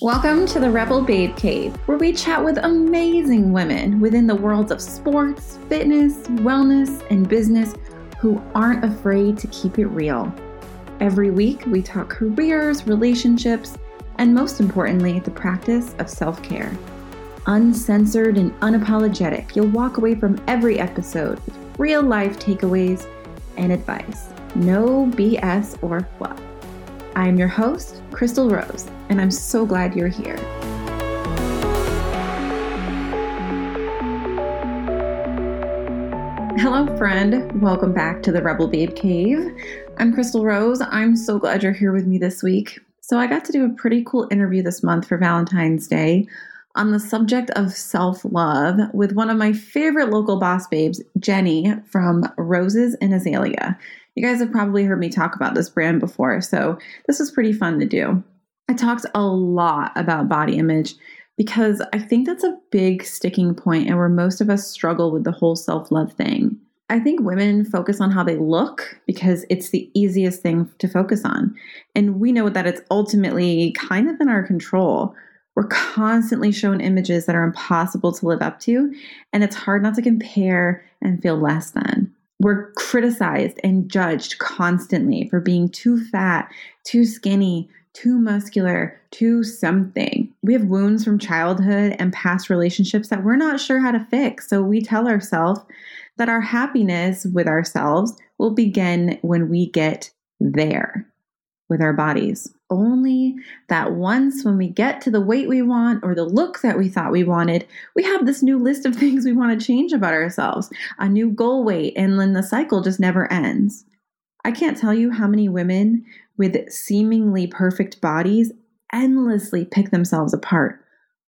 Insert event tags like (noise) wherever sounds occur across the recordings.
Welcome to the Rebel Babe Cave, where we chat with amazing women within the worlds of sports, fitness, wellness, and business who aren't afraid to keep it real. Every week, we talk careers, relationships, and most importantly, the practice of self care. Uncensored and unapologetic, you'll walk away from every episode with real life takeaways and advice. No BS or fluff. I'm your host, Crystal Rose and I'm so glad you're here. Hello, friend. Welcome back to the Rebel Babe Cave. I'm Crystal Rose. I'm so glad you're here with me this week. So, I got to do a pretty cool interview this month for Valentine's Day on the subject of self love with one of my favorite local boss babes, Jenny from Roses and Azalea. You guys have probably heard me talk about this brand before, so this was pretty fun to do. I talked a lot about body image because I think that's a big sticking point and where most of us struggle with the whole self love thing. I think women focus on how they look because it's the easiest thing to focus on. And we know that it's ultimately kind of in our control. We're constantly shown images that are impossible to live up to, and it's hard not to compare and feel less than. We're criticized and judged constantly for being too fat, too skinny, too muscular, too something. We have wounds from childhood and past relationships that we're not sure how to fix. So we tell ourselves that our happiness with ourselves will begin when we get there with our bodies. Only that once when we get to the weight we want or the look that we thought we wanted, we have this new list of (laughs) things we want to change about ourselves, a new goal weight, and then the cycle just never ends. I can't tell you how many women with seemingly perfect bodies endlessly pick themselves apart.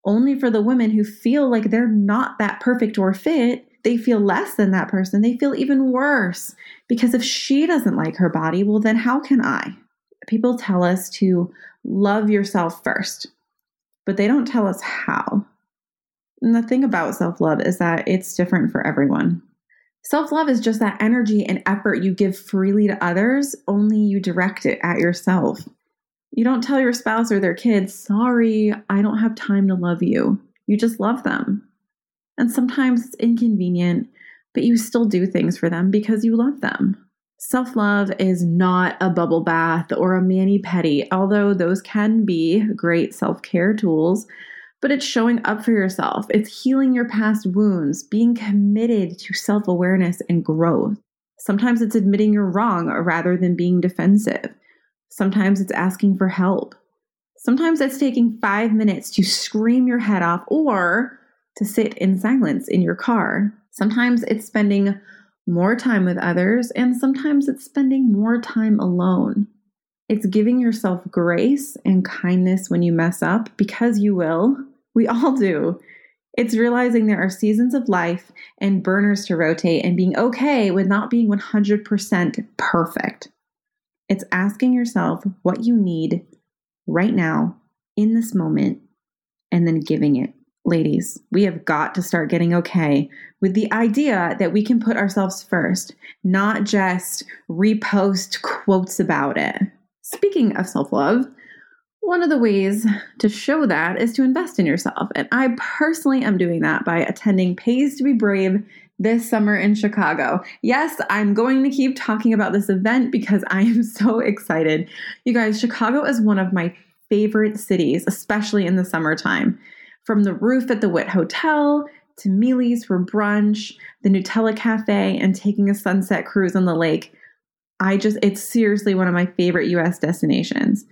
Only for the women who feel like they're not that perfect or fit, they feel less than that person. They feel even worse because if she doesn't like her body, well, then how can I? People tell us to love yourself first, but they don't tell us how. And the thing about self love is that it's different for everyone. Self love is just that energy and effort you give freely to others, only you direct it at yourself. You don't tell your spouse or their kids, sorry, I don't have time to love you. You just love them. And sometimes it's inconvenient, but you still do things for them because you love them. Self love is not a bubble bath or a mani pedi, although those can be great self care tools but it's showing up for yourself. It's healing your past wounds, being committed to self awareness and growth. Sometimes it's admitting you're wrong rather than being defensive. Sometimes it's asking for help. Sometimes it's taking five minutes to scream your head off or to sit in silence in your car. Sometimes it's spending more time with others, and sometimes it's spending more time alone. It's giving yourself grace and kindness when you mess up because you will. We all do. It's realizing there are seasons of life and burners to rotate and being okay with not being 100% perfect. It's asking yourself what you need right now in this moment and then giving it. Ladies, we have got to start getting okay with the idea that we can put ourselves first, not just repost quotes about it. Speaking of self love, one of the ways to show that is to invest in yourself. And I personally am doing that by attending Pays to Be Brave this summer in Chicago. Yes, I'm going to keep talking about this event because I am (laughs) so excited. You guys, Chicago is one of my favorite cities, especially in the summertime. From the roof at the Wit Hotel to Mealy's for brunch, the Nutella Cafe, and taking a sunset cruise on the lake. I just, it's seriously one of my favorite US destinations.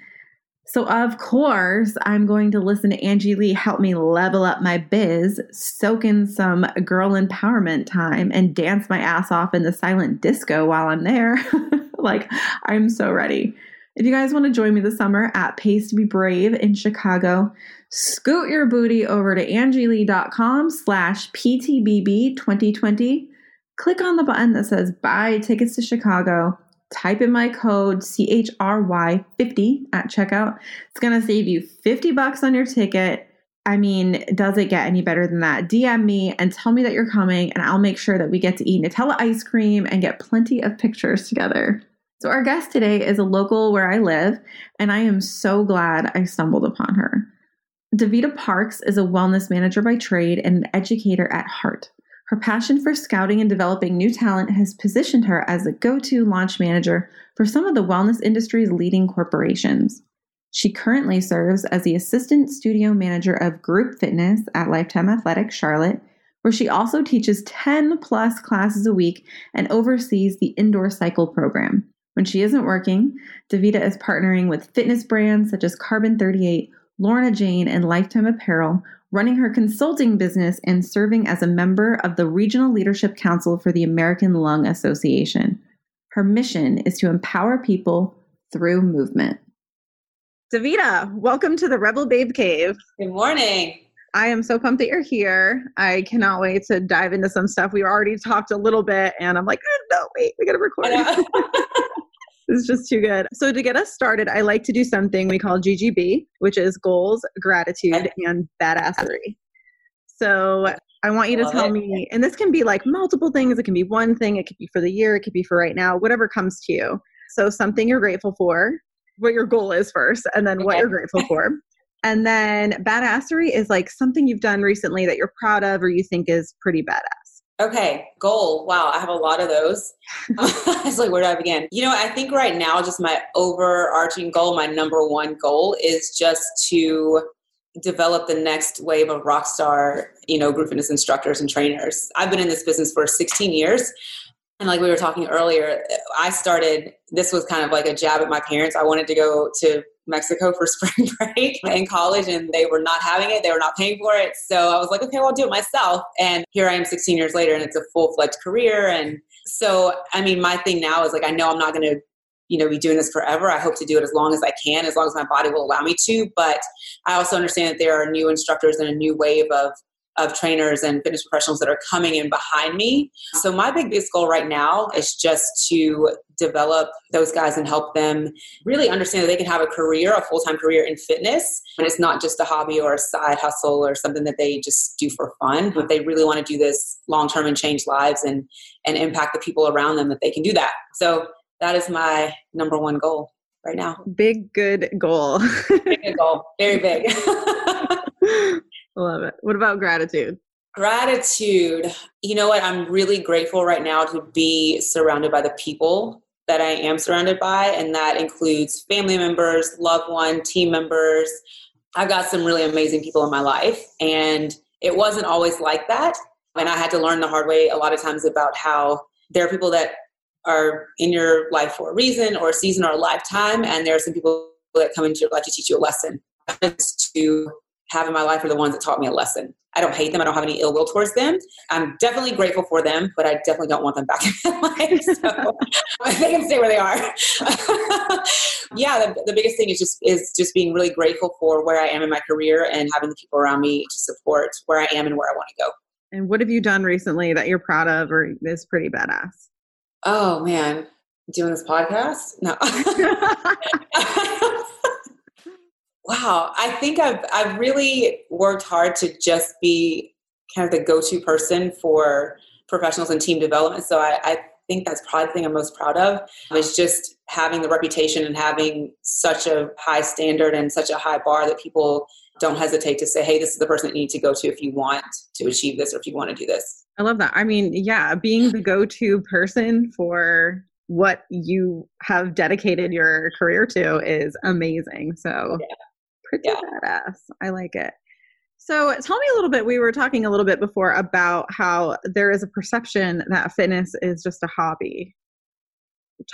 So, of course, I'm going to listen to Angie Lee help me level up my biz, soak in some girl empowerment time, and dance my ass off in the silent disco while I'm there. (laughs) like, I'm so ready. If you guys want to join me this summer at Pays to Be Brave in Chicago, scoot your booty over to angielee.com slash PTBB 2020. Click on the button that says buy tickets to Chicago type in my code CHRY50 at checkout. It's going to save you 50 bucks on your ticket. I mean, does it get any better than that? DM me and tell me that you're coming, and I'll make sure that we get to eat Nutella ice cream and get plenty of pictures together. So, our guest today is a local where I live, and I am so glad I stumbled upon her. Davita Parks is a wellness manager by trade and an educator at heart. Her passion for scouting and developing new talent has positioned her as a go to launch manager for some of the wellness industry's leading corporations. She currently serves as the assistant studio manager of group fitness at Life Time Athletic Charlotte, where she also teaches 10 plus classes a week and oversees the indoor cycle program. When she isn't working, Davita is partnering with fitness brands such as Carbon 38, Lorna Jane, and Lifetime Apparel, running her consulting business and serving as a member of the Regional Leadership Council for the American Lung Association. Her mission is to empower people through movement. Davita, welcome to the Rebel Babe Cave. Good morning. I am so pumped that you're here. I cannot wait to dive into some stuff. We already talked a little bit, and I'm like, oh, no, wait, we got to record. (laughs) this is just too good. So, to get us started, I like to do something we call GGB, which is goals, gratitude, and badassery. So, I want you to tell it. me, and this can be like multiple things. It can be one thing, it could be for the year, it could be for right now, whatever comes to you. So, something you're grateful for, what your goal is first and then okay. what you're grateful for. And then badassery is like something you've done recently that you're proud of or you think is pretty badass. Okay, goal. Wow, I have a lot of those. (laughs) (laughs) it's like, where do I begin? You know, I think right now, just my overarching goal, my number one goal is just to develop the next wave of rock star, you know, group fitness instructors and trainers. I've been in this business for 16 years. And like we were talking earlier, I started, this was kind of like a jab at my parents. I wanted to go to Mexico for (laughs) spring break in college and they were not having it. They were not paying for it. So I was like, okay, well, I'll do it myself. And here I am 16 years later and it's a full fledged career. And so, I mean, my thing now is like, I know I'm not going to, you know, be doing this forever. I hope to do it as long as I can, as long as my body will allow me to. But I also understand that there are new instructors and a new wave of of trainers and fitness professionals that are coming in behind me. So my big biggest goal right now is just to develop those guys and help them really understand that they can have a career, a full-time career in fitness. And it's not just a hobby or a side hustle or something that they just do for fun. But they really want to do this long term and change lives and and impact the people around them that they can do that. So that is my number one goal right now. Big good goal. big good goal. Very big. (laughs) (laughs) Love it. What about gratitude? Gratitude. You know what? I'm really grateful right now to be surrounded by the people that I am surrounded by, and that includes family members, loved one, team members. I've got some really amazing people in my life, and it wasn't always like that. And I had to learn the hard way a lot of times about how there are people that are in your life for a reason or a season or a lifetime, and there are some people that come into your life to teach you a lesson. To have in my life are the ones that taught me a lesson. I don't hate them. I don't have any ill will towards them. I'm definitely grateful for them, but I definitely don't want them back (laughs) in my life. So they can stay where they are. (laughs) yeah, the, the biggest thing is just is just being really grateful for where I am in my career and having the people around me to support where I am and where I want to go. And what have you done recently that you're proud of or is pretty badass? Oh man, doing this podcast? No. (laughs) Wow, I think I've I've really worked hard to just be kind of the go-to person for professionals and team development. So I, I think that's probably the thing I'm most proud of is just having the reputation and having such a high standard and such a high bar that people don't hesitate to say, hey, this is the person that you need to go to if you want to achieve this or if you want to do this. I love that. I mean, yeah, being the go to person for what you have dedicated your career to is amazing. So, yeah pretty yeah. badass. I like it. So tell me a little bit. We were talking a little bit before about how there is a perception that fitness is just a hobby.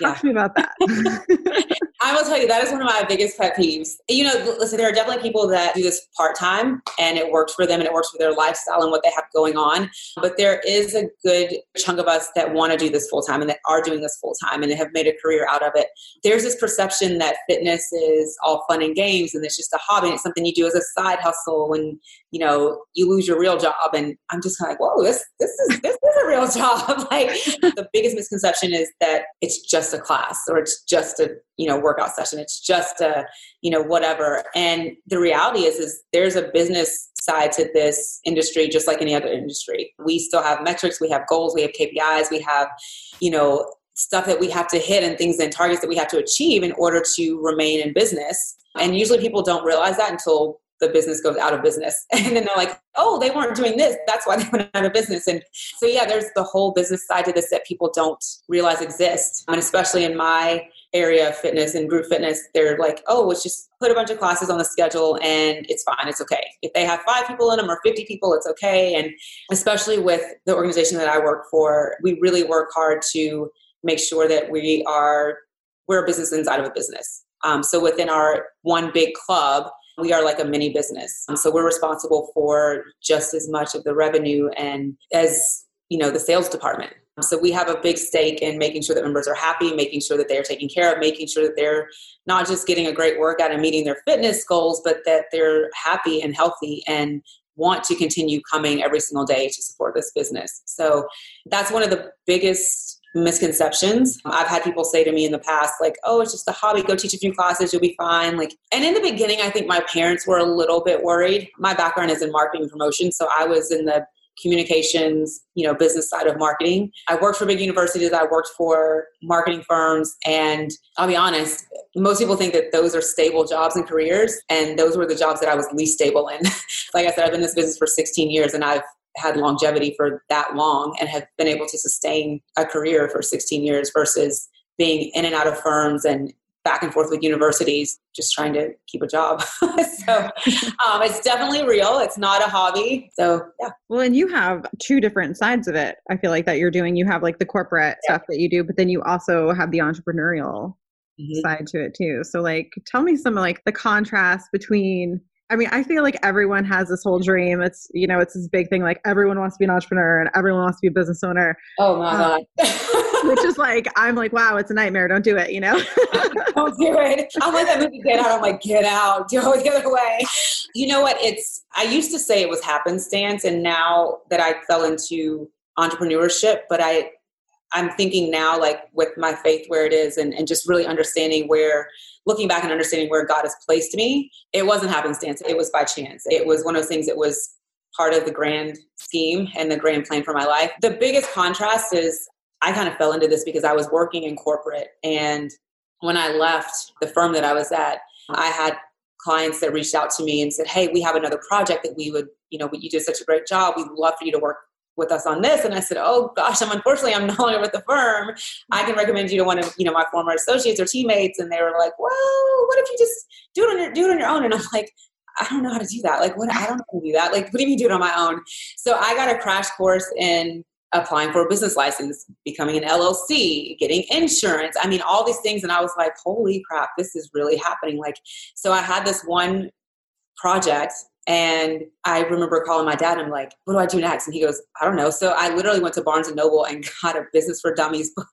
Talk yeah. to me about that. (laughs) (laughs) I will tell you that is one of my biggest pet peeves. You know, listen, there are definitely people that do this part time and it works for them and it works for their lifestyle and what they have going on. But there is a good chunk of us that want to do this full time and that are doing this full time and have made a career out of it. There's this perception that fitness is all fun and games and it's just a hobby and it's something you do as a side hustle when you know you lose your real job. And I'm just kind of like, whoa, this this is this is a real (laughs) job. like the biggest misconception is that it's just a class or it's just a you know workout session it's just a you know whatever and the reality is is there's a business side to this industry just like any other industry we still have metrics we have goals we have kpis we have you know stuff that we have to hit and things and targets that we have to achieve in order to remain in business and usually people don't realize that until the business goes out of business. (laughs) And then they're like, oh, they weren't doing this. That's why they went out of business. And so, yeah, there's the whole business side to this that people don't realize exists. And especially in my area of fitness and group fitness, they're like, oh, let's just put a bunch of classes on the schedule and it's fine. It's okay. If they have five people in them or 50 people, it's okay. And especially with the organization that I work for, we really work hard to make sure that we are, we're a business inside of a business. Um, so within our one big club, we are like a mini business. Um, so we're responsible for just as much of the revenue and as you know the sales department. Um, so we have a big stake in making sure that members are happy, making sure that they are taken care of, making sure that they're not just getting a great workout and meeting their fitness goals, but that they're happy and healthy and want to continue coming every single day to support this business. So that's one of the biggest misconceptions. I've had people say to me in the past, like, oh, it's just a hobby, go teach a few classes, you'll be fine. Like, and in the beginning, I think my parents were a little bit worried. My background is in marketing and promotion, so I was in the communications, you know, business side of marketing. I worked for big universities, I worked for marketing firms, and I'll be honest, most people think that those are stable jobs and careers, and those were the jobs that I was least stable in. (laughs) like I said, I've been in this business for 16 years and I've had longevity for that long and have been able to sustain a career for 16 years versus being in and out of firms and back and forth with universities just trying to keep a job. (laughs) So (laughs) um, it's definitely real. It's not a hobby. So yeah. Well and you have two different sides of it i feel like that you're doing. You have like the corporate yeah. stuff that you do but then you also have the entrepreneurial mm-hmm. side to it too. So like tell me some like the contrast between I mean, I feel like everyone has this whole dream. It's, you know, it's this big thing like everyone wants to be an entrepreneur and everyone wants to be a business owner. Oh my um, God. (laughs) which is like, I'm like, wow, it's a nightmare. Don't do it, you know? (laughs) Don't do it. I'm like that movie Get Out. I'm like, get out. Do it the other way. You know what? It's, I used to say it was happenstance. And now that I fell into entrepreneurship, but I, I'm thinking now, like with my faith where it is and, and just really understanding where looking back and understanding where God has placed me, it wasn't happenstance. It was by chance. It was one of those things that was part of the grand scheme and the grand plan for my life. The biggest contrast is I kind of fell into this because I was working in corporate. And when I left the firm that I was at, I had clients that reached out to me and said, Hey, we have another project that we would, you know, you did such a great job. We'd love for you to work with us on this and i said oh gosh i'm unfortunately i'm no longer with the firm i can recommend you to one of you know my former associates or teammates and they were like well what if you just do it on your do it on your own and i'm like I don't know how to do that. Like, what? I don't know how to do that. Like, what do you mean do it on my own? So I got a crash course in applying for a business license, becoming an LLC, getting insurance. I mean, all these things. And I was like, holy crap, this is really happening. Like, so I had this one project and I remember calling my dad. And I'm like, "What do I do next?" And he goes, "I don't know." So I literally went to Barnes and Noble and (laughs) got a Business for Dummies book.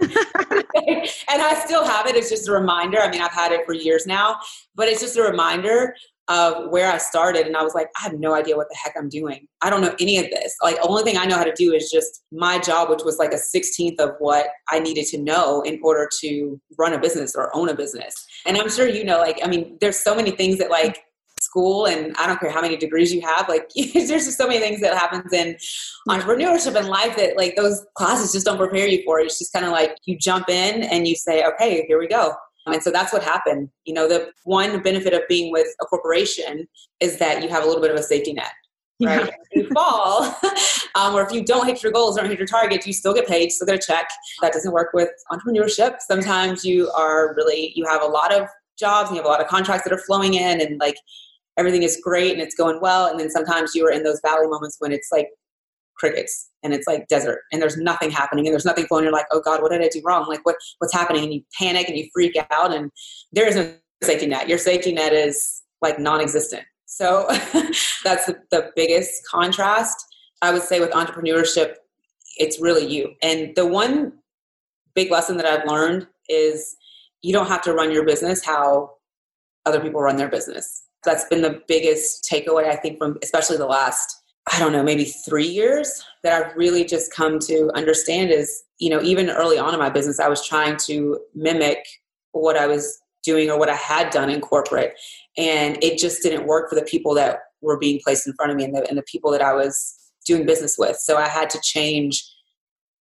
(laughs) and I still have it. It's just a reminder. I mean, I've had it for years now, but it's just a reminder of where I started. And I was like, I have no idea what the heck I'm doing. I don't know any of this. Like, the only thing I know how to do is just my job, which was like a 16th of what I needed to know in order to run a business or own a business. And I'm sure you know, like, I mean, there's so many things that like school and i don't care how many degrees you have like (laughs) there's just so many things that happens in entrepreneurship and life that like those classes just don't prepare you for it's just kind of like you jump in and you say okay here we go and so that's what happened you know the one benefit of being with a corporation is that you have a little bit of a safety net right? Yeah. If you fall, (laughs) um, or if you don't hit your goals, don't hit your targets, you still get paid. still get a check. That doesn't work with entrepreneurship. Sometimes you are really you have a lot of jobs and you have a lot of contracts that are flowing in, and like everything is great and it's going well. And then sometimes you are in those valley moments when it's like crickets and it's like desert and there's nothing happening and there's nothing flowing. You're like oh god what did i do wrong? Like what what's happening? And you panic and you freak out and there is no safety net. Your safety net is like non-existent. So (laughs) that's the, the biggest contrast i would say with entrepreneurship. It's really you. And the one big lesson that i've learned is you don't have to run your business how other people run their business that's been the biggest takeaway, I think, from especially the last, I don't know, maybe three years that I've really just come to understand is, you know, even early on in my business, I was trying to mimic what I was doing or what I had done in corporate. And it just didn't work for the people that were being placed in front of me and the, and the people that I was doing business with. So I had to change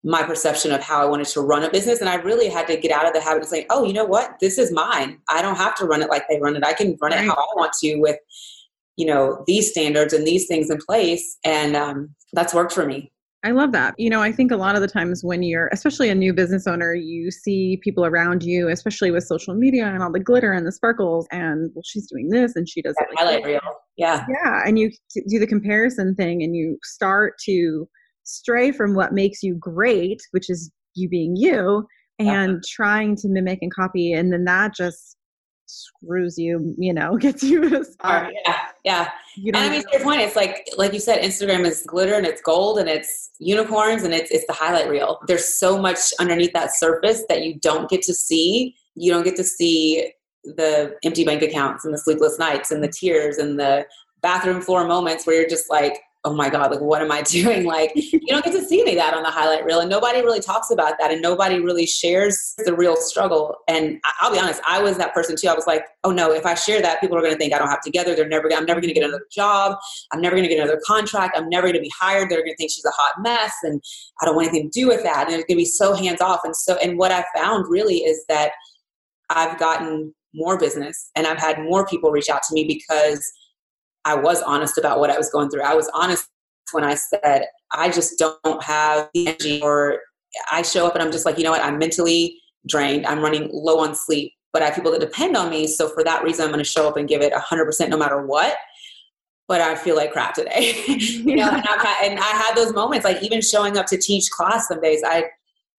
my perception of how I wanted to run a business. And I really had to get out of the habit of saying, oh, you know what? This is mine. I don't have to run it like they run it. I can run it how I want to with, you know, these standards and these things in place. And um, that's worked for me. I love that. You know, I think a lot of the times when you're, especially a new business owner, you see people around you, especially with social media and all the glitter and the sparkles, and well, she's doing this and she does that it. Like highlight reel. Yeah. Yeah. And you do the comparison thing and you start to stray from what makes you great, which is you being you, and uh-huh. trying to mimic and copy. And then that just screws you, you know, (laughs) gets you a spot. Yeah, yeah. You and I mean, to your point, it's like, like you said, Instagram is glitter and it's gold and it's unicorns and it's it's the highlight reel. There's so much underneath that surface that you don't get to see. You don't get to see the empty bank accounts and the sleepless nights and the tears and the bathroom floor moments where you're just like, oh my god like what am i (laughs) doing? Like you don't get to see any that on the highlight reel and nobody really talks about that and nobody really shares the real struggle and i'll be honest i was that person too. I was like oh no if i share that people are going to think i don't have together they're never i'm never going to get another job i'm never going to get another contract i'm never going to be hired they're going to think she's a hot mess and i don't want anything to do with that and it's going to be so hands off and so and what i found really is that i've gotten more business and i've had more people reach out to me because I was honest about what I was going through. I was honest when I said, I just don't have the energy, or I show up and I'm just like, you know what, I'm mentally drained. I'm running low on sleep, but I have people that depend on me. So for that reason, I'm going to show up and give it 100% no matter what. But I feel like crap today. (laughs) you know, and, had, and I had those moments, like even showing up to teach class some days. I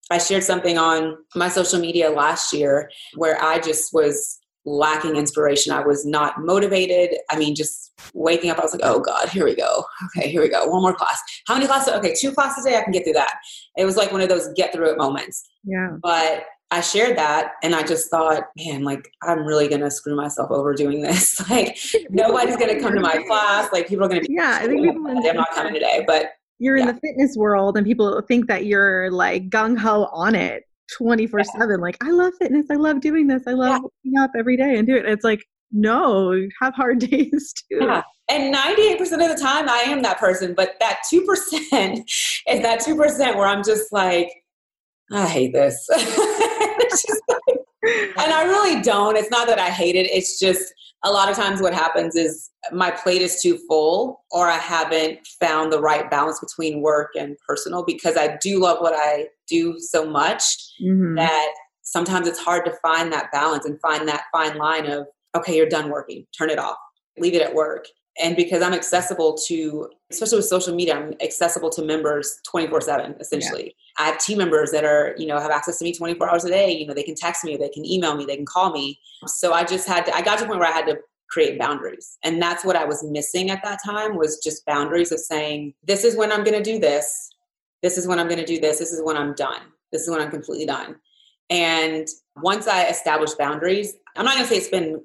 I shared something on my social media last year where I just was lacking inspiration. I was not motivated. I mean, just waking up, I was like, oh God, here we go. Okay, here we go. One more class. How many classes? Okay, two classes a day, I can get through that. It was like one of those get through it moments. Yeah. But I shared that and I just thought, man, like I'm really gonna screw myself over doing this. (laughs) like (laughs) nobody's gonna come to my class. Like people are gonna be Yeah, I think people (laughs) I'm not coming today. But you're yeah. in the fitness world and people think that you're like gung ho on it 24 7 like i love fitness i love doing this i love yeah. waking up every day and do it it's like no have hard (laughs) days too yeah. and 98% of the time i am that person but that 2% (laughs) is that 2% where i'm just like i hate this (laughs) like, and i really don't it's not that i hate it it's just a lot of times what happens is my plate is too full or I haven't found the right balance between work and personal because I do love what I do so much mm-hmm. that sometimes it's hard to find that balance and find that fine line of okay you're done working. Turn it off. Leave it at work and because i'm accessible to especially with social media i'm accessible to members 24 7 essentially. Yeah. i have team members that are you know have access to me 24 hours a day. You know they can text me they can email me they can call me. So i just had to i got to a point where i had to create boundaries. And that's what i was missing at that time was just boundaries of saying this is when i'm going to do this. This is when i'm going to do this. This is when i'm done. This is when i'm completely done. And once i established boundaries i'm not going to say it's been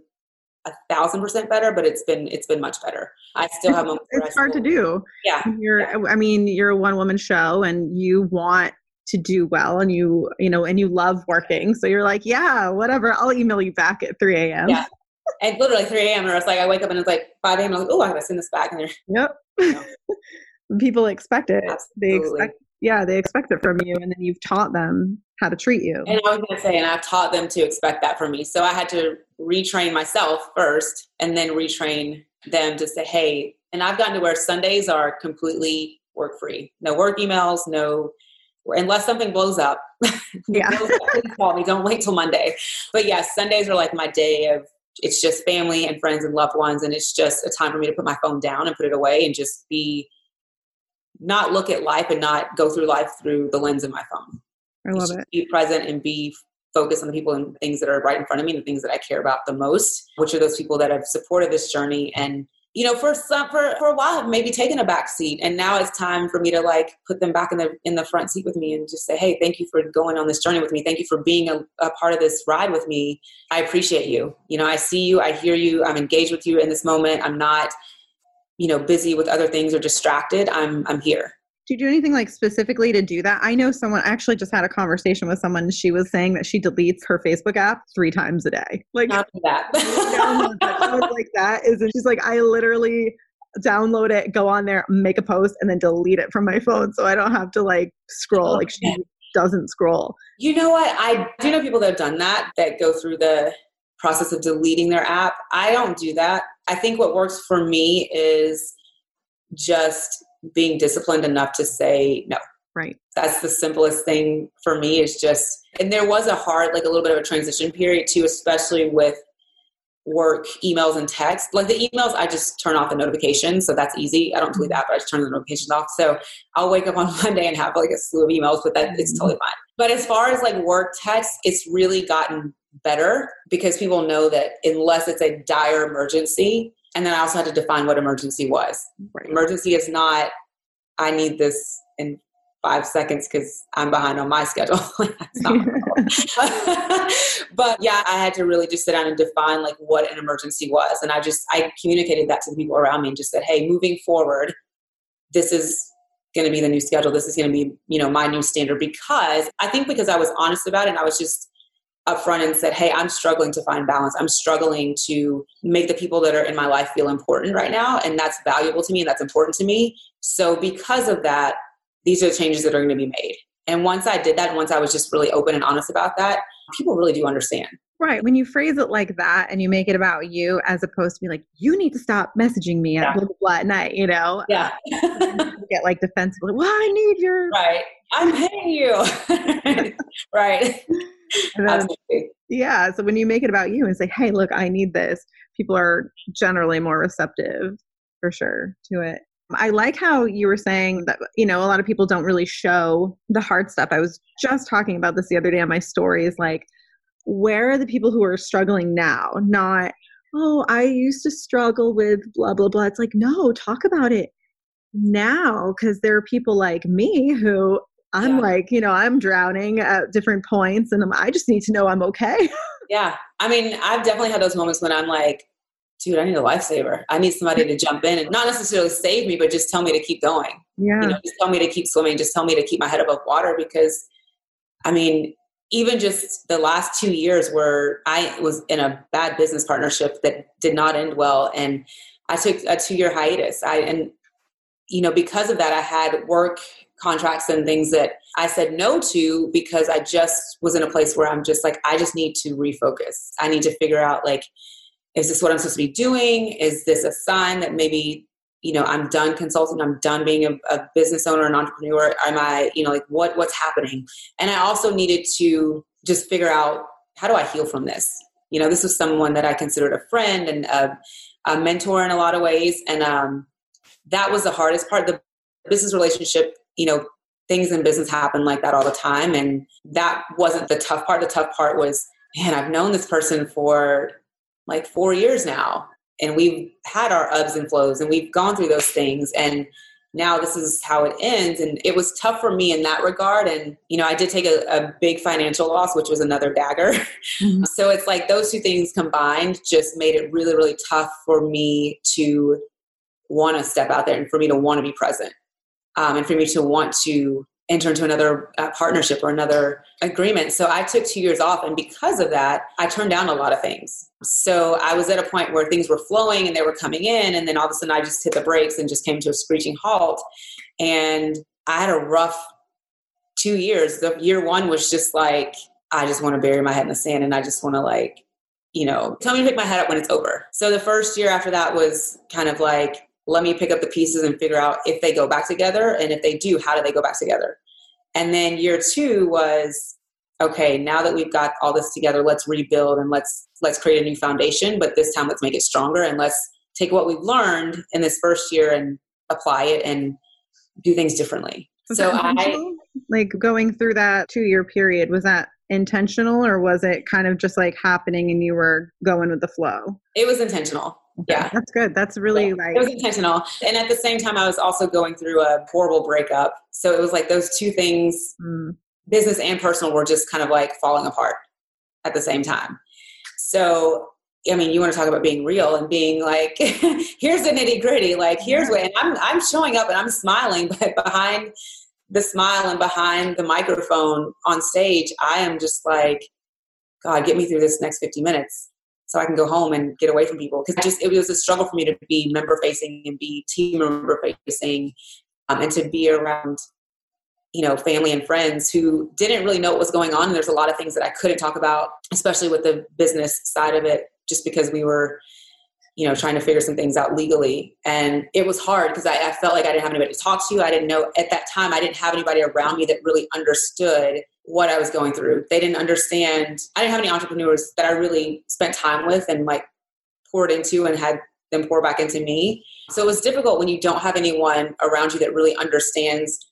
a thousand percent better, but it's been it's been much better. I still have moments. It's hard to do. Yeah, you're. Yeah. I mean, you're a one woman show, and you want to do well, and you you know, and you love working. So you're like, yeah, whatever. I'll email you back at three a.m. Yeah, and literally three a.m. Or it's like I wake up and it's like five a.m. I'm like, oh, I gotta send this back, and they're yep. You know. (laughs) People expect it. Absolutely. They expect yeah, they expect it from you, and then you've taught them how to treat you. And I was going to say, and I've taught them to expect that from me. So I had to retrain myself first, and then retrain them to say, hey. And I've gotten to where Sundays are completely work free. No work emails, no unless something blows up. (laughs) Yeah. call me. Don't wait till Monday. But yes, yeah, Sundays are like my day of it's just family and friends and loved ones, and it's just a time for me to put my phone down and put it away and just be not look at life and not go through life through the lens of my phone. I love it. Be present and be focused on the people and things that are right in front of me, the things that I care about the most, which are those people that have supported this journey and you know, for some for, for a while have maybe taken a back seat. And now it's time for me to like put them back in the in the front seat with me and just say, Hey, thank you for going on this journey with me. Thank you for being a, a part of this ride with me. I appreciate you. You know, I see you, I hear you, I'm engaged with you in this moment. I'm not, you know, busy with other things or distracted. I'm I'm here Do you do anything like specifically to do that? I know someone I actually just had a conversation with someone. She was saying that she deletes her Facebook app three times a day. Like Not that. (laughs) like that is she's like I literally download it, go on there, make a post, and then delete it from my phone so I don't have to like scroll. Like she doesn't scroll. You know what? I do know people that have done that, that go through the process of deleting their app. I don't do that. I think what works for me is just being disciplined enough to say no. Right. That's the simplest thing for me is just and there was a hard like a little bit of a transition period too, especially with work emails and text. Like the emails, I just turn off the notifications, so that's easy. I don't delete mm-hmm. that, but I just turn the notifications off. So I'll wake up on (laughs) Monday and have like a slew of emails, but that it's totally mm-hmm. fine. But as far as like work text, it's really gotten better because people know that unless it's a dire emergency, and then I also had to define what emergency was. Right. Emergency is not I need this in five seconds because I'm behind on my (laughs) schedule. (laughs) (laughs) but yeah, I had to really just sit down and define like what an emergency was. And I just, I communicated that to the people around me and just said, hey, moving forward, this is going to be the new schedule. This is going to be, you know, my new standard because I think because I was honest about it and I was just upfront and said, hey, I'm struggling to find balance. I'm struggling to make the people that are in my life feel important right now. And that's valuable to me and that's important to me. So because of that, these are the changes that are going to be made. And once I did that, once I was just really open and honest about that, people really do understand. Right. When you phrase it like that and you make it about you as opposed to be like, you need to stop messaging me at yeah. blah, blah, blah at night, you know? Yeah. (laughs) get like defensive, like, well, I need your. Right. I'm paying you. (laughs) right. (laughs) (laughs) Then, Absolutely. Yeah. So when you make it about you and say, hey, look, I need this, people are generally more receptive for sure to it. I like how you were saying that, you know, a lot of people don't really show the hard stuff. I was just talking about this the other day on my stories. Like, where are the people who are struggling now? Not, oh, I used to struggle with blah, blah, blah. It's like, no, talk about it now because there are people like me who I'm yeah. like, you know, I'm drowning at different points and I'm, I just need to know I'm okay. (laughs) yeah. I mean, I've definitely had those moments when I'm like, dude, I need a lifesaver. I need somebody to jump in and not necessarily save me, but just tell me to keep going. Yeah. You know, just tell me to keep swimming. Just tell me to keep my head above water because, I mean, even just the last two years where I was in a bad business partnership that did not end well, and I took a two-year hiatus. I and you know because of that, I had work contracts and things that I said no to because I just was in a place where I'm just like I just need to refocus. I need to figure out like is this what I'm supposed to be doing? Is this a sign that maybe, you know, I'm done consulting, I'm done being a, a business owner, an entrepreneur? Am I, you know, like what what's happening? And I also needed to just figure out how do I heal from this? You know, this was someone that I considered a friend and a, a mentor in a lot of ways. And um, that was the hardest part. The business relationship, you know, things in business happen like that all the time. And that wasn't the tough part. The tough part was, man, I've known this person for like four years now and we've had our ups and flows and we've gone through those things and now this is how it ends and it was tough for me in that regard and you know i did take a, a big financial loss which was another dagger mm-hmm. (laughs) so it's like those two things combined just made it really really tough for me to want to step out there and for me to want to be present um, and for me to want to enter into another uh, partnership or another agreement. So I took two years off. And because of that, I turned down a lot of things. So I was at a point where things were flowing and they were coming in. And then all of a sudden I just hit the brakes and just came to a screeching halt. And I had a rough two years. The year one was just like, I just want to bury my head in the sand and I just want to like, you know, tell me to pick my head up when it's over. So the first year after that was kind of like, let me pick up the pieces and figure out if they go back together and if they do how do they go back together? And then year two was okay now that we've got all this together let's rebuild and let's let's create a new foundation but this time let's make it stronger and let's take what we've learned in this first year and apply it and do things differently. Was so i like going through that two year period was that intentional or was it kind of just like happening and you were going with the flow? It was intentional yeah. That's good. That's really yeah, like it was intentional. And at the same time i was also going through a horrible breakup. So it was like those two things mm. business and personal were just kind of like falling apart at the same time. So I mean, you want to talk about being real and being like, (laughs) here's the nitty gritty. Like, here's what, and I'm, I'm showing up and I'm smiling, (laughs) but behind the smile and behind the microphone on stage, I am just like, God, get me through this next 50 minutes so I can go home and get away from people. Because just, it was a struggle for me to be member facing and be team member facing um, and to be around you know family and friends who didn't really know what was going on. And there's a lot of things that i couldn't talk about especially with the business side of it just because we were you know trying to figure some things out legally. And it was hard because I, I, felt like i didn't have anybody to talk to. I didn't know at that time i didn't have anybody around me that really understood what i was going through. They didn't understand i didn't have any entrepreneurs that i really spent time with and like poured into and had them pour back into me. So it was difficult when you don't have anyone around you that really understands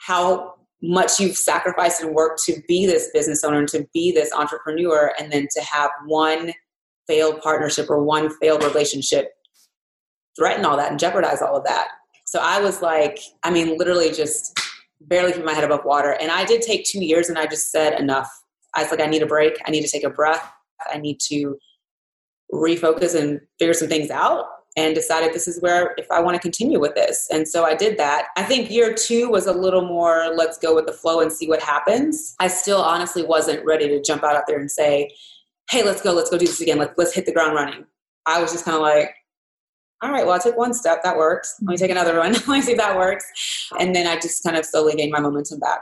how much you've sacrificed and worked to be this business owner and to be this entrepreneur and then to have one failed partnership or one failed relationship threaten all that and jeopardize all of that. So i was like i mean literally just barely keep my head above water and i did take two years and i just said enough i was like i need a break i need to take a breath i need to refocus and figure some things out and decided this is where if I want to continue with this. And so I did that. I think year two was a little more let's go with the flow and see what happens. I still honestly wasn't ready to jump out out there and say, hey, let's go, let's go do this again. Let's, let's hit the ground running. I was just kind of like, all right, well, I took one step, that works. Let me take another one. (laughs) Let me see if that works. And then I just kind of slowly gained my momentum back.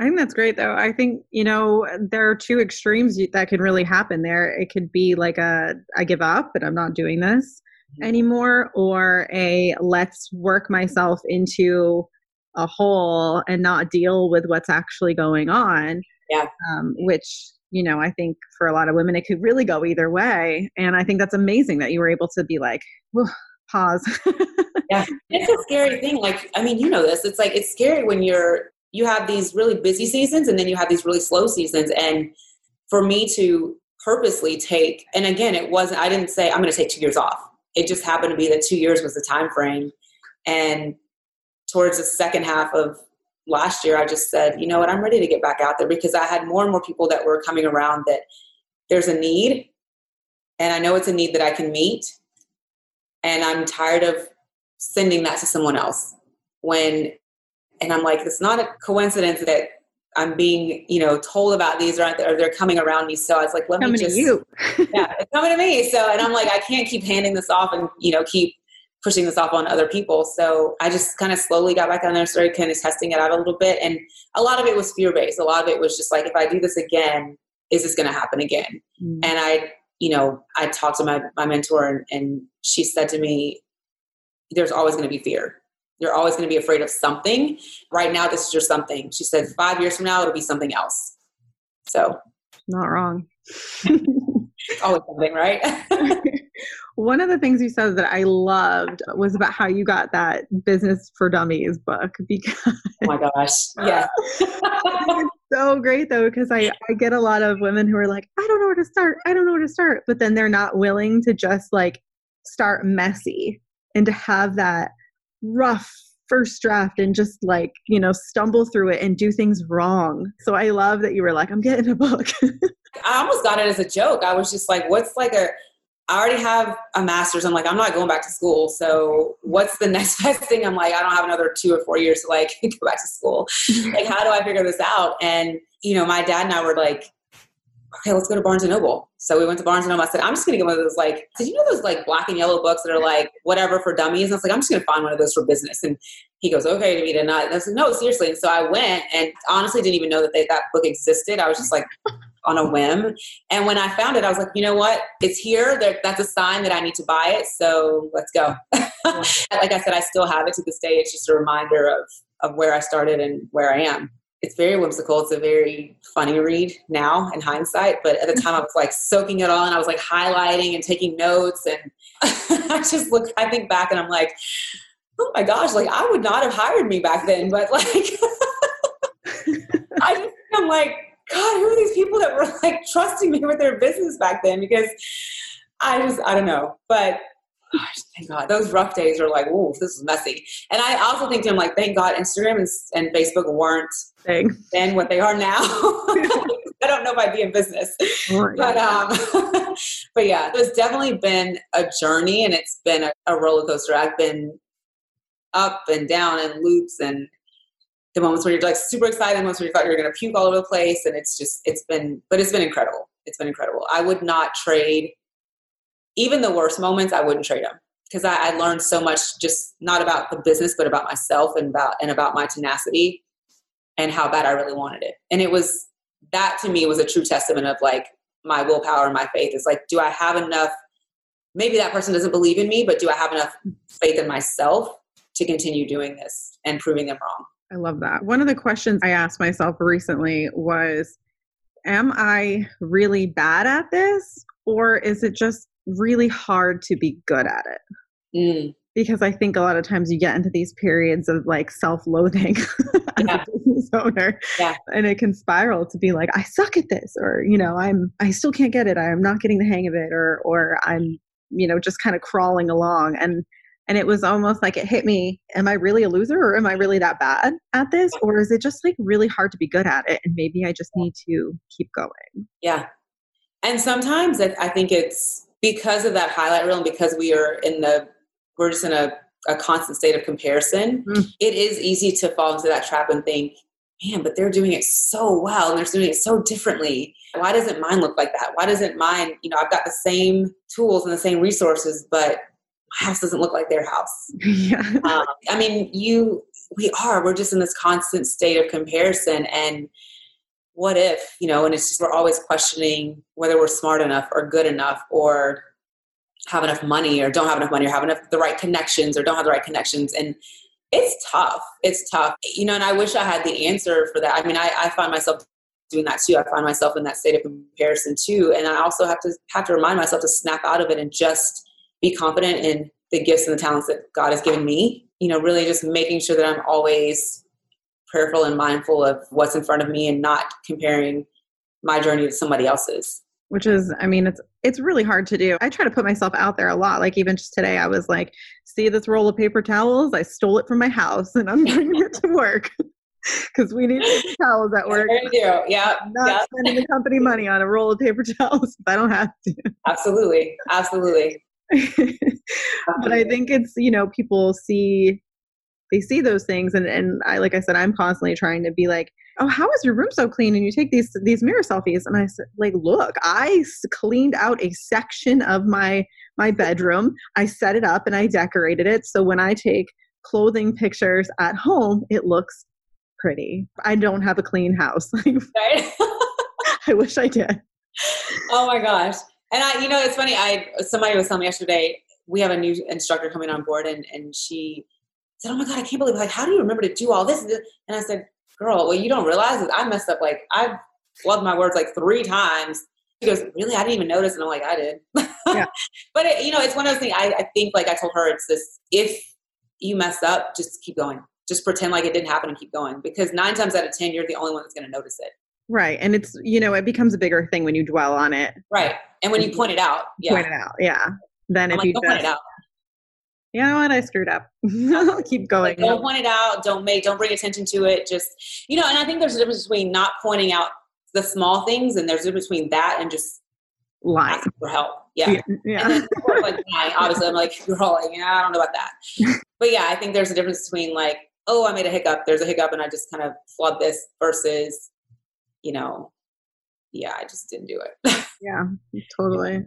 I think that's great though. I think, you know, there are two extremes that can really happen there. It could be like a I give up and I'm not doing this anymore or a let's work myself into a hole and not deal with what's actually going on yeah um, which you know i think for a lot of women it could really go either way and i think that's amazing that you were able to be like pause (laughs) yeah it's a scary thing like i mean you know this it's like it's scary when you're you have these really busy seasons and then you have these really slow seasons and for me to purposely take and again it wasn't i didn't say i'm going to take two years off it just happened to be that two years was the time frame. And towards the second half of last year, I just said, you know what, I'm ready to get back out there because I had more and more people that were coming around that there's a need. And I know it's a need that I can meet. And I'm tired of sending that to someone else when, and I'm like, it's not a coincidence that I'm being, you know, told about these or, or they're coming around me. So I was like, let coming me just, you. (laughs) yeah, it's coming to me. So, and I'm like, I can't keep handing this off and, you know, keep pushing this off on other people. So I just kind of slowly got back on there, started kind of testing it out a little bit. And a lot of it was fear based. A lot of it was just like, if I do this again, is this going to happen again? Mm. And I, you know, I talked to my, my mentor and, and she said to me, there's always going to be fear you're always going to be afraid of something. Right now, this is your something. She said, five years from now, it'll be something else. So, not wrong. always something, right? (laughs) One of the things you said that I loved was about how you got that Business for Dummies book because oh my gosh, (laughs) yeah, so great though because I I get a lot of women who are like I don't know where to start, I don't know where to start, but then they're not willing to just like start messy and to have that rough first draft and just like you know stumble through it and do things wrong. So i love that you were like i'm getting a book. (laughs) I almost got it as a joke. I was just like what's like a i already have a master's i'm like i'm not going back to school so what's the (laughs) next best thing i'm like i don't have another two or four years to like (laughs) go back to school mm-hmm. like how do i figure this out and you know my dad and i were like okay, let's go to Barnes and Noble. So we went to Barnes and Noble. I said, I'm just going to get one of those like, did you know those like black and yellow books that are like whatever for dummies? And I was like, I'm just going to find one of those for business. And he goes, okay, to me tonight. And I said, no, seriously. And so I went and honestly didn't even know that they, that book existed. I was just like on a whim. And when I found it, I was like, you know what? It's here. That's a sign that I need to buy it. So let's go. (laughs) like I said, I still have it to this day. It's just a reminder of, of where I started and where I am it's very whimsical. It's a very funny read now in hindsight, but at the time I was like soaking it all and I was like highlighting and taking notes. And (laughs) I just look, I think back and I'm like, oh my gosh, like I would not have hired me back then. But like, (laughs) I just, I'm like, God, who are these people that were (laughs) like trusting me with their business back then? Because I just, I don't know. But gosh, thank God. Those rough days are like, ooh, this is messy. And I also think to him, like, thank God Instagram and, and Facebook weren't Dang. then what they are now. (laughs) (laughs) I don't know if I'd be in business. but um, but yeah, it's definitely been a journey, and it's been a, a roller coaster. I've been up and down and loops, and the moments where you're like super excited, moments where you thought you were going to puke all over the place, and it's just it's been, but it's been incredible. It's been incredible. I would not trade even the worst moments. I wouldn't trade them because I, I, learned so much just not about the business but about myself and about and about my tenacity and how bad I really wanted it. And it was that to me was a true testament of like my willpower and my faith. It's like, do I have enough? Maybe that person doesn't believe in me, but do I have enough faith in myself to continue doing this and proving them wrong? I love that. One of the questions I asked myself recently was Am I really bad at this? Or is it just really hard to be good at it? Mm. Because I think a lot of times you get into these periods of like self loathing as (laughs) yeah. a business owner. Yeah. And it can spiral to be like, I suck at this, or, you know, I'm, I still can't get it. I'm not getting the hang of it, or, or I'm, you know, just kind of crawling along. And and it was almost like it hit me am i really a loser or am i really that bad at this? Or is it just like really hard to be good at it and maybe i just need to keep going? Yeah. And sometimes i think it's because of that highlight reel and because we are in the we're just in a, a constant state of comparison mm. it is easy to fall into that trap and think man but they're doing it so well and they're doing it so differently. Why doesn't mine look like that? Why doesn't mine you know i've got the same tools and the same resources but house doesn't look like their house. (laughs) Yeah. Um, I mean, you, we are, we're just in this constant state of comparison. And what if, you know, and it's just, we're always questioning whether we're smart enough or good enough or have enough money or don't have enough money or have enough the right connections or don't have the right connections. And it's tough. It's tough. You know, and I wish I had the answer for that. I mean, I, I find myself doing that too. I find myself in that state of comparison too. And I also have to have to remind myself to snap out of it and just be confident in the gifts and the talents that God has given me. You know, really just making sure that I'm always prayerful and mindful of what's in front of me and not comparing my journey to somebody else's. Which is i mean it's it's really hard to do. I try to put myself out there a lot. Like even just today i was like see this roll of paper towels? I stole it from my house and i'm bringing it to work. (laughs) Because we need paper towels at (laughs) work. there you do yeah I'm not yep. spending the company money on a roll of paper (laughs) towels if i don't have to. Absolutely absolutely (laughs) but I think it's, you know, people see they see those things and, and I like I said, I'm constantly trying to be like, Oh, how is your room so clean? And you take these these mirror selfies and I said, like, look, I cleaned out a section of my my bedroom. I set it up and I decorated it. So when I take clothing pictures at home, it looks pretty. I don't have a clean house. (laughs) right. (laughs) I wish I did. Oh my gosh. And I, you know, it's funny. I somebody was telling me yesterday we have a new instructor coming on board, and and she said, "Oh my god, I can't believe like how do you remember to do all this?" And I said, "Girl, what you don't realize I messed up. Like I've flubbed my words like three times." She goes, "Really? I didn't even notice." And I'm like, "I did." Yeah. (laughs) but it, you know, it's one of those things. I, I think, like I told her, it's this: if you mess up, just keep going. Just pretend like it didn't happen and keep going. Because nine times out of ten, you're the only one that's going to notice it. Right. And it's, you know, it becomes a bigger thing when you dwell on it. Right. And when you point it out. Yeah. Point it out. Yeah. Then I'm if like, you just, point it out. You know what? I screwed up. I'll (laughs) keep going. Like, don't point it out. Don't make, don't bring attention to it. Just, you know, and I think there's a difference between not pointing out the small things and there's a difference between that and just lying for help. Yeah. Yeah. yeah. And then, like, obviously, I'm like, you're all like, yeah, I don't know about that. (laughs) but yeah, I think there's a difference between like, oh, I made a hiccup. There's a hiccup and I just kind of flubbed this versus you know, yeah, I just didn't do it. (laughs) yeah, totally.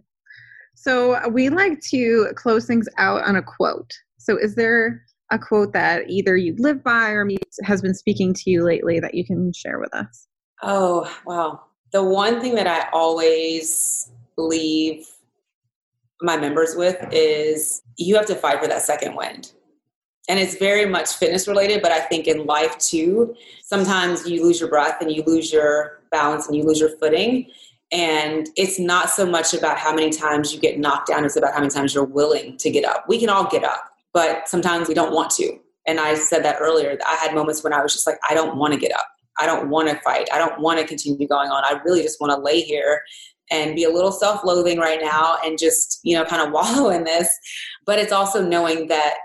So uh, we like to close things out on a quote. So is there a quote that either you live by or has been speaking to you lately that you can share with us? Oh, wow. The one thing that I always leave my members with is you have to fight for that second wind and it's very much fitness related but i think in life too sometimes you lose your breath and you lose your balance and you lose your footing. And it's not so much about how many times you get knocked down it's about how many times you're willing to get up. We can all get up but sometimes we don't want to. And i said that earlier i had moments when i was just like i don't want to get up. I don't want to fight. I don't want to continue going on. I really just want to lay here and be a little self-loathing right now and just you know kind of (laughs) wallow in this. But it's also knowing that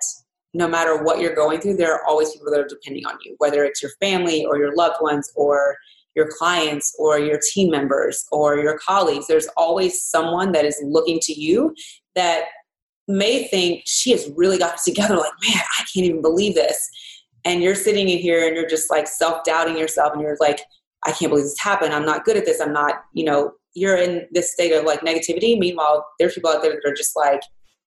no matter what you're going through, there are always people that are depending on you, whether it's your family or your loved ones or your clients or your team members or your colleagues. There's always someone that is looking to you that may think she has really got it together. (laughs) Like, man, I can't even believe this. And you're sitting in here and you're just like self doubting yourself and you're like, I can't believe this happened. I'm not good at this. I'm not, you know, you're in this state of like negativity. Meanwhile, there's people out there that are just like,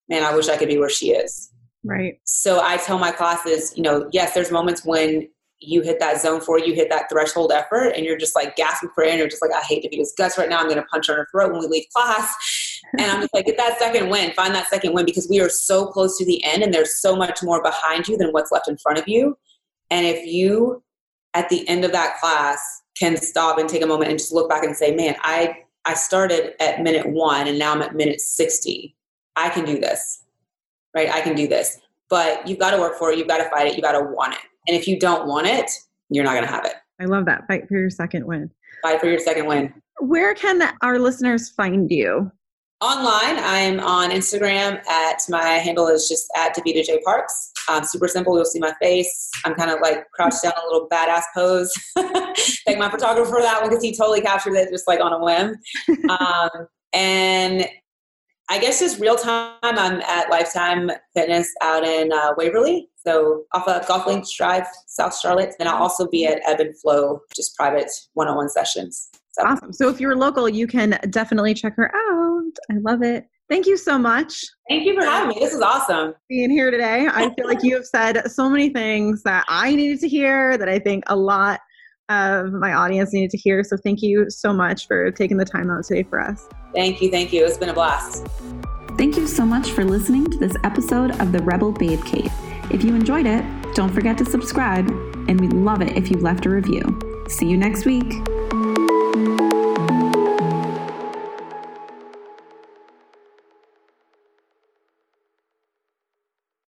man, I wish I could be where she is. Right. So I tell my classes, you know, yes, there's moments when you hit that zone four, you hit that threshold effort, and you're just like gasping for air, and you're just like, I hate to be his guts right now. I'm going to punch her in her throat when we leave class. And I'm just like, get that second win, find that second win because we are so close to the end, and there's so much more behind you than what's left in front of you. And if you, at the end of that class, can stop and take a moment and just look back and say, man, I I started at minute one and now I'm at minute 60. I can do this, right? I can do this. But you've got to work for it. You've got to fight it. You've got to want it. And if you don't want it, you're not going to have it. I love that. Fight for your second win. Fight for your second win. Where can our listeners find you? Online, I'm on Instagram at my handle is just at Davita J Parks. Um, super simple. You'll see my face. I'm kind of like crouched down a little badass pose. (laughs) Thank my photographer for that one because he totally captured it just like on a whim. (laughs) Um, and I guess just real time, I'm at Lifetime Fitness out in uh, Waverly. So off of Golf Links Drive, South Charlotte. Then I'll also be at Ebb and Flow, just private one-on-one sessions. So. Awesome. So if you're local, you can definitely check her out. I love it. Thank you so much. Thank you for having me. This is awesome. Being here today. I feel like you have said so many things that I needed to hear that I think a lot of my audience needed to hear. So thank you so much for taking the time out today for us. Thank you. Thank you. It's been a blast. Thank you so much for listening to this episode of the Rebel Babe Cave. If you enjoyed it, don't forget to subscribe, and we'd love it if you left a review. See you next week.